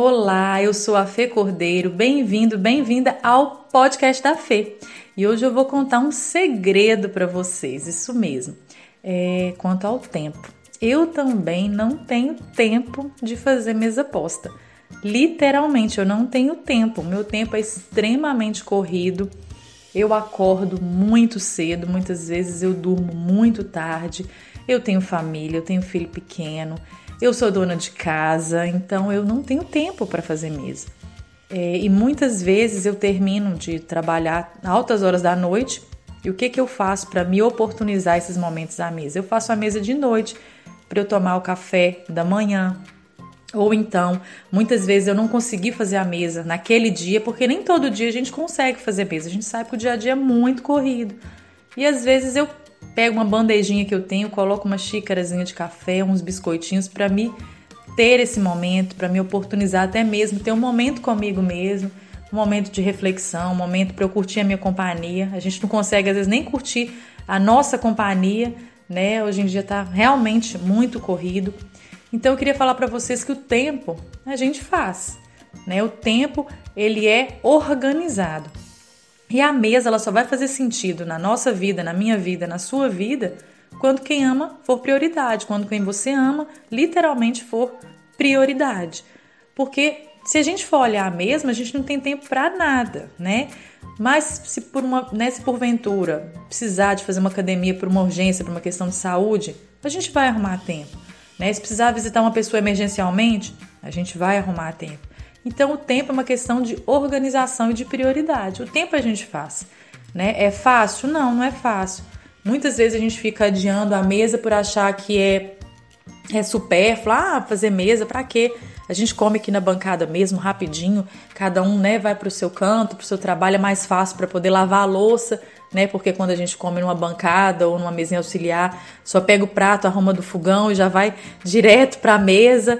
Olá, eu sou a Fê Cordeiro. Bem-vindo, bem-vinda ao podcast da Fê. E hoje eu vou contar um segredo para vocês, isso mesmo. É, quanto ao tempo. Eu também não tenho tempo de fazer mesa posta. Literalmente, eu não tenho tempo. Meu tempo é extremamente corrido. Eu acordo muito cedo, muitas vezes eu durmo muito tarde. Eu tenho família, eu tenho filho pequeno. Eu sou dona de casa, então eu não tenho tempo para fazer mesa. É, e muitas vezes eu termino de trabalhar altas horas da noite e o que, que eu faço para me oportunizar esses momentos à mesa? Eu faço a mesa de noite para eu tomar o café da manhã. Ou então, muitas vezes eu não consegui fazer a mesa naquele dia, porque nem todo dia a gente consegue fazer mesa. A gente sabe que o dia a dia é muito corrido. E às vezes eu pego uma bandejinha que eu tenho, coloco uma xícarazinha de café, uns biscoitinhos para me ter esse momento, para me oportunizar até mesmo ter um momento comigo mesmo, um momento de reflexão, um momento para eu curtir a minha companhia. A gente não consegue às vezes nem curtir a nossa companhia, né? Hoje em dia está realmente muito corrido. Então eu queria falar para vocês que o tempo a gente faz, né? O tempo ele é organizado. E a mesa ela só vai fazer sentido na nossa vida, na minha vida, na sua vida, quando quem ama for prioridade, quando quem você ama literalmente for prioridade. Porque se a gente for olhar a mesa, a gente não tem tempo para nada, né? Mas se por uma, né, se porventura precisar de fazer uma academia por uma urgência, por uma questão de saúde, a gente vai arrumar tempo. Né? Se precisar visitar uma pessoa emergencialmente, a gente vai arrumar tempo. Então, o tempo é uma questão de organização e de prioridade. O tempo a gente faz. Né? É fácil? Não, não é fácil. Muitas vezes a gente fica adiando a mesa por achar que é, é supérfluo. Ah, fazer mesa, para quê? A gente come aqui na bancada mesmo, rapidinho. Cada um né, vai para o seu canto, para o seu trabalho. É mais fácil para poder lavar a louça, né? Porque quando a gente come numa bancada ou numa mesinha auxiliar, só pega o prato, arruma do fogão e já vai direto para a mesa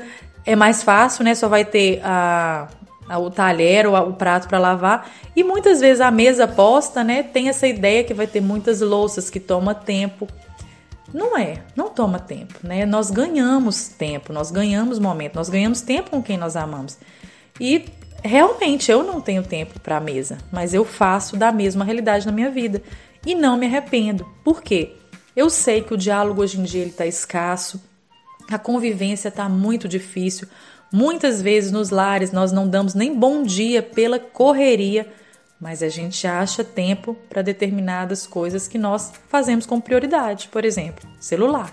é mais fácil, né? Só vai ter a, a o talher ou a, o prato para lavar. E muitas vezes a mesa posta, né? Tem essa ideia que vai ter muitas louças que toma tempo. Não é, não toma tempo, né? Nós ganhamos tempo, nós ganhamos momento, nós ganhamos tempo com quem nós amamos. E realmente eu não tenho tempo para a mesa, mas eu faço da mesma realidade na minha vida e não me arrependo. Por quê? Eu sei que o diálogo hoje em dia ele está escasso, a convivência está muito difícil. Muitas vezes nos lares nós não damos nem bom dia pela correria, mas a gente acha tempo para determinadas coisas que nós fazemos com prioridade. Por exemplo, celular.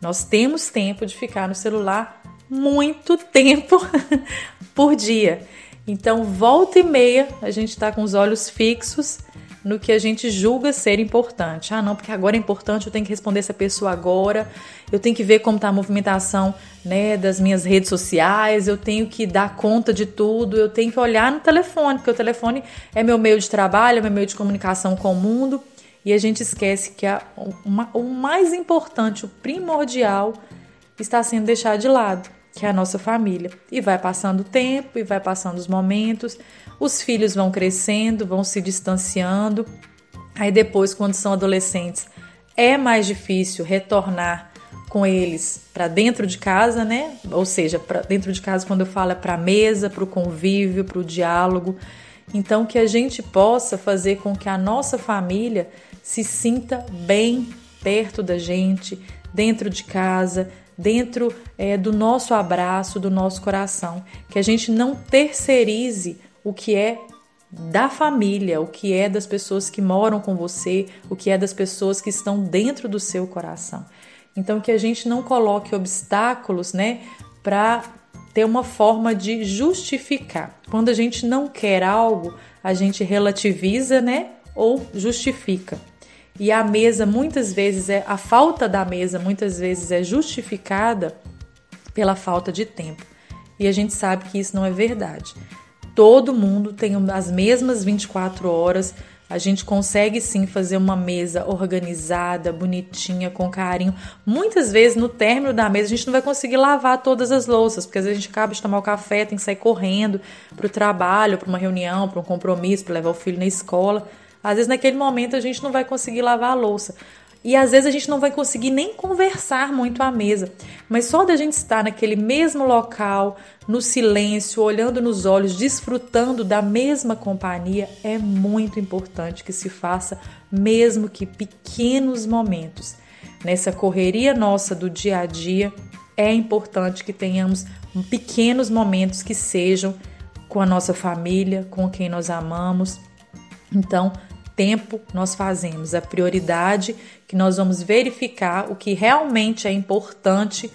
Nós temos tempo de ficar no celular muito tempo por dia. Então, volta e meia, a gente está com os olhos fixos no que a gente julga ser importante. Ah, não, porque agora é importante, eu tenho que responder essa pessoa agora, eu tenho que ver como está a movimentação né, das minhas redes sociais, eu tenho que dar conta de tudo, eu tenho que olhar no telefone, porque o telefone é meu meio de trabalho, é meu meio de comunicação com o mundo, e a gente esquece que a, o mais importante, o primordial, está sendo deixado de lado que é a nossa família. E vai passando o tempo, e vai passando os momentos, os filhos vão crescendo, vão se distanciando. Aí depois, quando são adolescentes, é mais difícil retornar com eles para dentro de casa, né? Ou seja, para dentro de casa, quando eu falo é para a mesa, para o convívio, para o diálogo. Então, que a gente possa fazer com que a nossa família se sinta bem perto da gente, dentro de casa, dentro é, do nosso abraço, do nosso coração. Que a gente não terceirize o que é da família, o que é das pessoas que moram com você, o que é das pessoas que estão dentro do seu coração. Então que a gente não coloque obstáculos, né, para ter uma forma de justificar. Quando a gente não quer algo, a gente relativiza, né, ou justifica. E a mesa muitas vezes é a falta da mesa muitas vezes é justificada pela falta de tempo. E a gente sabe que isso não é verdade. Todo mundo tem as mesmas 24 horas. A gente consegue sim fazer uma mesa organizada, bonitinha, com carinho. Muitas vezes no término da mesa a gente não vai conseguir lavar todas as louças, porque às vezes a gente acaba de tomar o café, tem que sair correndo para o trabalho, para uma reunião, para um compromisso, para levar o filho na escola. Às vezes naquele momento a gente não vai conseguir lavar a louça. E às vezes a gente não vai conseguir nem conversar muito à mesa, mas só da gente estar naquele mesmo local, no silêncio, olhando nos olhos, desfrutando da mesma companhia, é muito importante que se faça, mesmo que pequenos momentos. Nessa correria nossa do dia a dia, é importante que tenhamos pequenos momentos que sejam com a nossa família, com quem nós amamos. Então, tempo nós fazemos, a prioridade que nós vamos verificar o que realmente é importante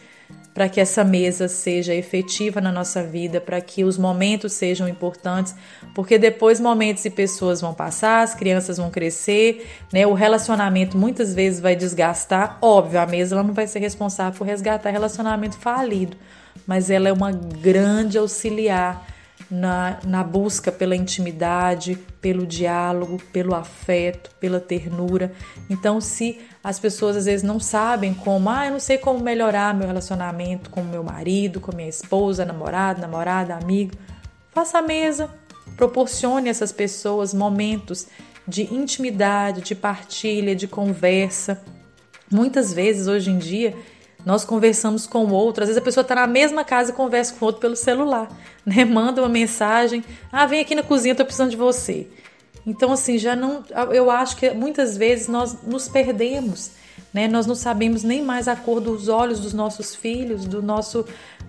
para que essa mesa seja efetiva na nossa vida, para que os momentos sejam importantes, porque depois momentos e pessoas vão passar, as crianças vão crescer, né? O relacionamento muitas vezes vai desgastar. Óbvio, a mesa ela não vai ser responsável por resgatar relacionamento falido, mas ela é uma grande auxiliar na, na busca pela intimidade, pelo diálogo, pelo afeto, pela ternura. Então, se as pessoas às vezes não sabem como, ah, eu não sei como melhorar meu relacionamento com meu marido, com minha esposa, namorado, namorada, amigo, faça a mesa, proporcione a essas pessoas momentos de intimidade, de partilha, de conversa. Muitas vezes hoje em dia nós conversamos com o outro. Às vezes a pessoa está na mesma casa e conversa com o outro pelo celular, né? Manda uma mensagem: ah, vem aqui na cozinha, estou precisando de você. Então, assim, já não. Eu acho que muitas vezes nós nos perdemos, né? Nós não sabemos nem mais a cor dos olhos dos nossos filhos, do nosso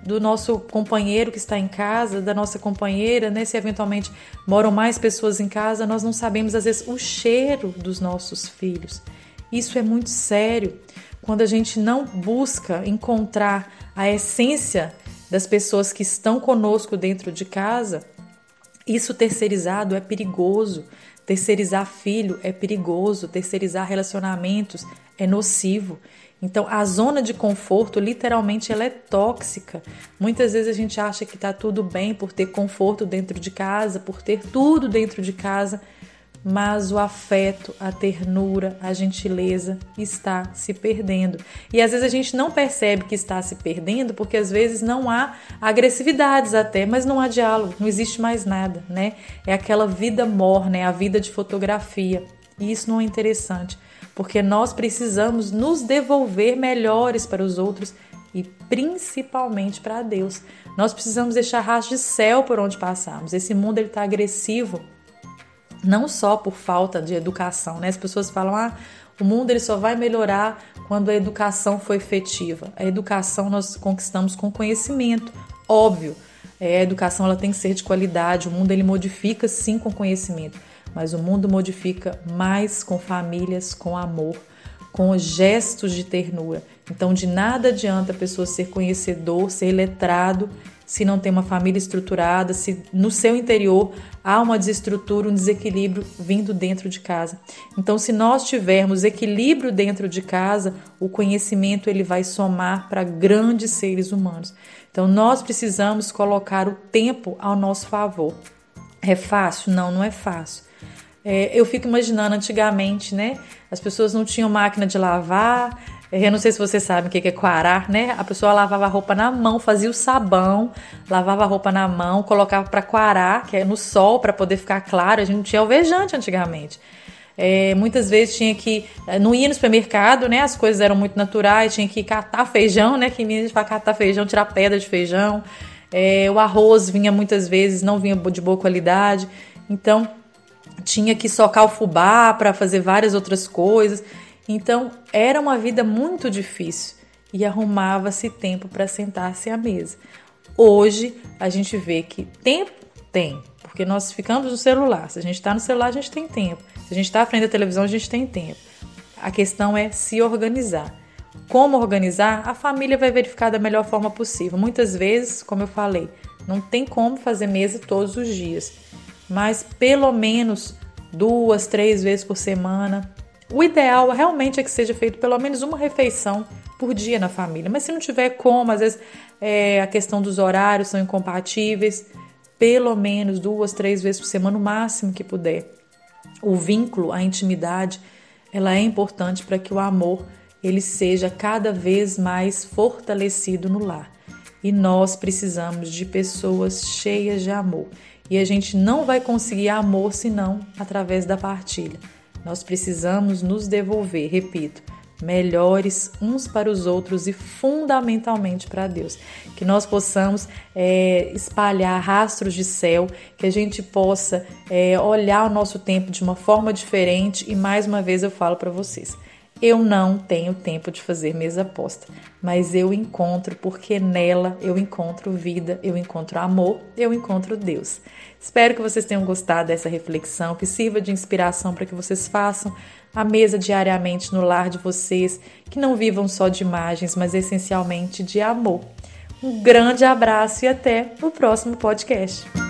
do nosso companheiro que está em casa, da nossa companheira, né? Se eventualmente moram mais pessoas em casa, nós não sabemos às vezes o cheiro dos nossos filhos. Isso é muito sério quando a gente não busca encontrar a essência das pessoas que estão conosco dentro de casa, isso terceirizado é perigoso. Terceirizar filho é perigoso, terceirizar relacionamentos é nocivo. Então, a zona de conforto, literalmente, ela é tóxica. Muitas vezes a gente acha que está tudo bem por ter conforto dentro de casa, por ter tudo dentro de casa, mas o afeto, a ternura, a gentileza está se perdendo. E às vezes a gente não percebe que está se perdendo porque às vezes não há agressividades até, mas não há diálogo, não existe mais nada, né? É aquela vida morna, é a vida de fotografia. E isso não é interessante, porque nós precisamos nos devolver melhores para os outros e principalmente para Deus. Nós precisamos deixar rastro de céu por onde passarmos. Esse mundo ele está agressivo não só por falta de educação, né? As pessoas falam, ah, o mundo ele só vai melhorar quando a educação for efetiva. A educação nós conquistamos com conhecimento, óbvio. É, a educação ela tem que ser de qualidade. O mundo ele modifica sim com conhecimento, mas o mundo modifica mais com famílias, com amor, com gestos de ternura. Então, de nada adianta a pessoa ser conhecedor, ser letrado se não tem uma família estruturada, se no seu interior há uma desestrutura, um desequilíbrio vindo dentro de casa. Então, se nós tivermos equilíbrio dentro de casa, o conhecimento ele vai somar para grandes seres humanos. Então, nós precisamos colocar o tempo ao nosso favor. É fácil? Não, não é fácil. É, eu fico imaginando antigamente, né? As pessoas não tinham máquina de lavar, eu não sei se você sabe o que é quarar, né? A pessoa lavava a roupa na mão, fazia o sabão, lavava a roupa na mão, colocava para quarar, que é no sol para poder ficar claro. A gente não tinha alvejante antigamente. É, muitas vezes tinha que. Eh, não ia no supermercado, né? As coisas eram muito naturais, tinha que catar feijão, né? Que menina para catar feijão, tirar pedra de feijão. É, o arroz vinha muitas vezes, não vinha de boa qualidade. Então tinha que socar o fubá para fazer várias outras coisas. Então era uma vida muito difícil e arrumava-se tempo para sentar-se à mesa. Hoje a gente vê que tempo tem, porque nós ficamos no celular. Se a gente está no celular, a gente tem tempo. Se a gente está à frente da televisão, a gente tem tempo. A questão é se organizar. Como organizar? A família vai verificar da melhor forma possível. Muitas vezes, como eu falei, não tem como fazer mesa todos os dias, mas pelo menos duas, três vezes por semana o ideal realmente é que seja feito pelo menos uma refeição por dia na família. Mas se não tiver como, às vezes é, a questão dos horários são incompatíveis, pelo menos duas, três vezes por semana, o máximo que puder. O vínculo, a intimidade, ela é importante para que o amor ele seja cada vez mais fortalecido no lar. E nós precisamos de pessoas cheias de amor. E a gente não vai conseguir amor senão através da partilha. Nós precisamos nos devolver, repito, melhores uns para os outros e fundamentalmente para Deus. Que nós possamos é, espalhar rastros de céu, que a gente possa é, olhar o nosso tempo de uma forma diferente e mais uma vez eu falo para vocês. Eu não tenho tempo de fazer mesa posta, mas eu encontro porque nela eu encontro vida, eu encontro amor, eu encontro Deus. Espero que vocês tenham gostado dessa reflexão, que sirva de inspiração para que vocês façam a mesa diariamente no lar de vocês, que não vivam só de imagens, mas essencialmente de amor. Um grande abraço e até o próximo podcast.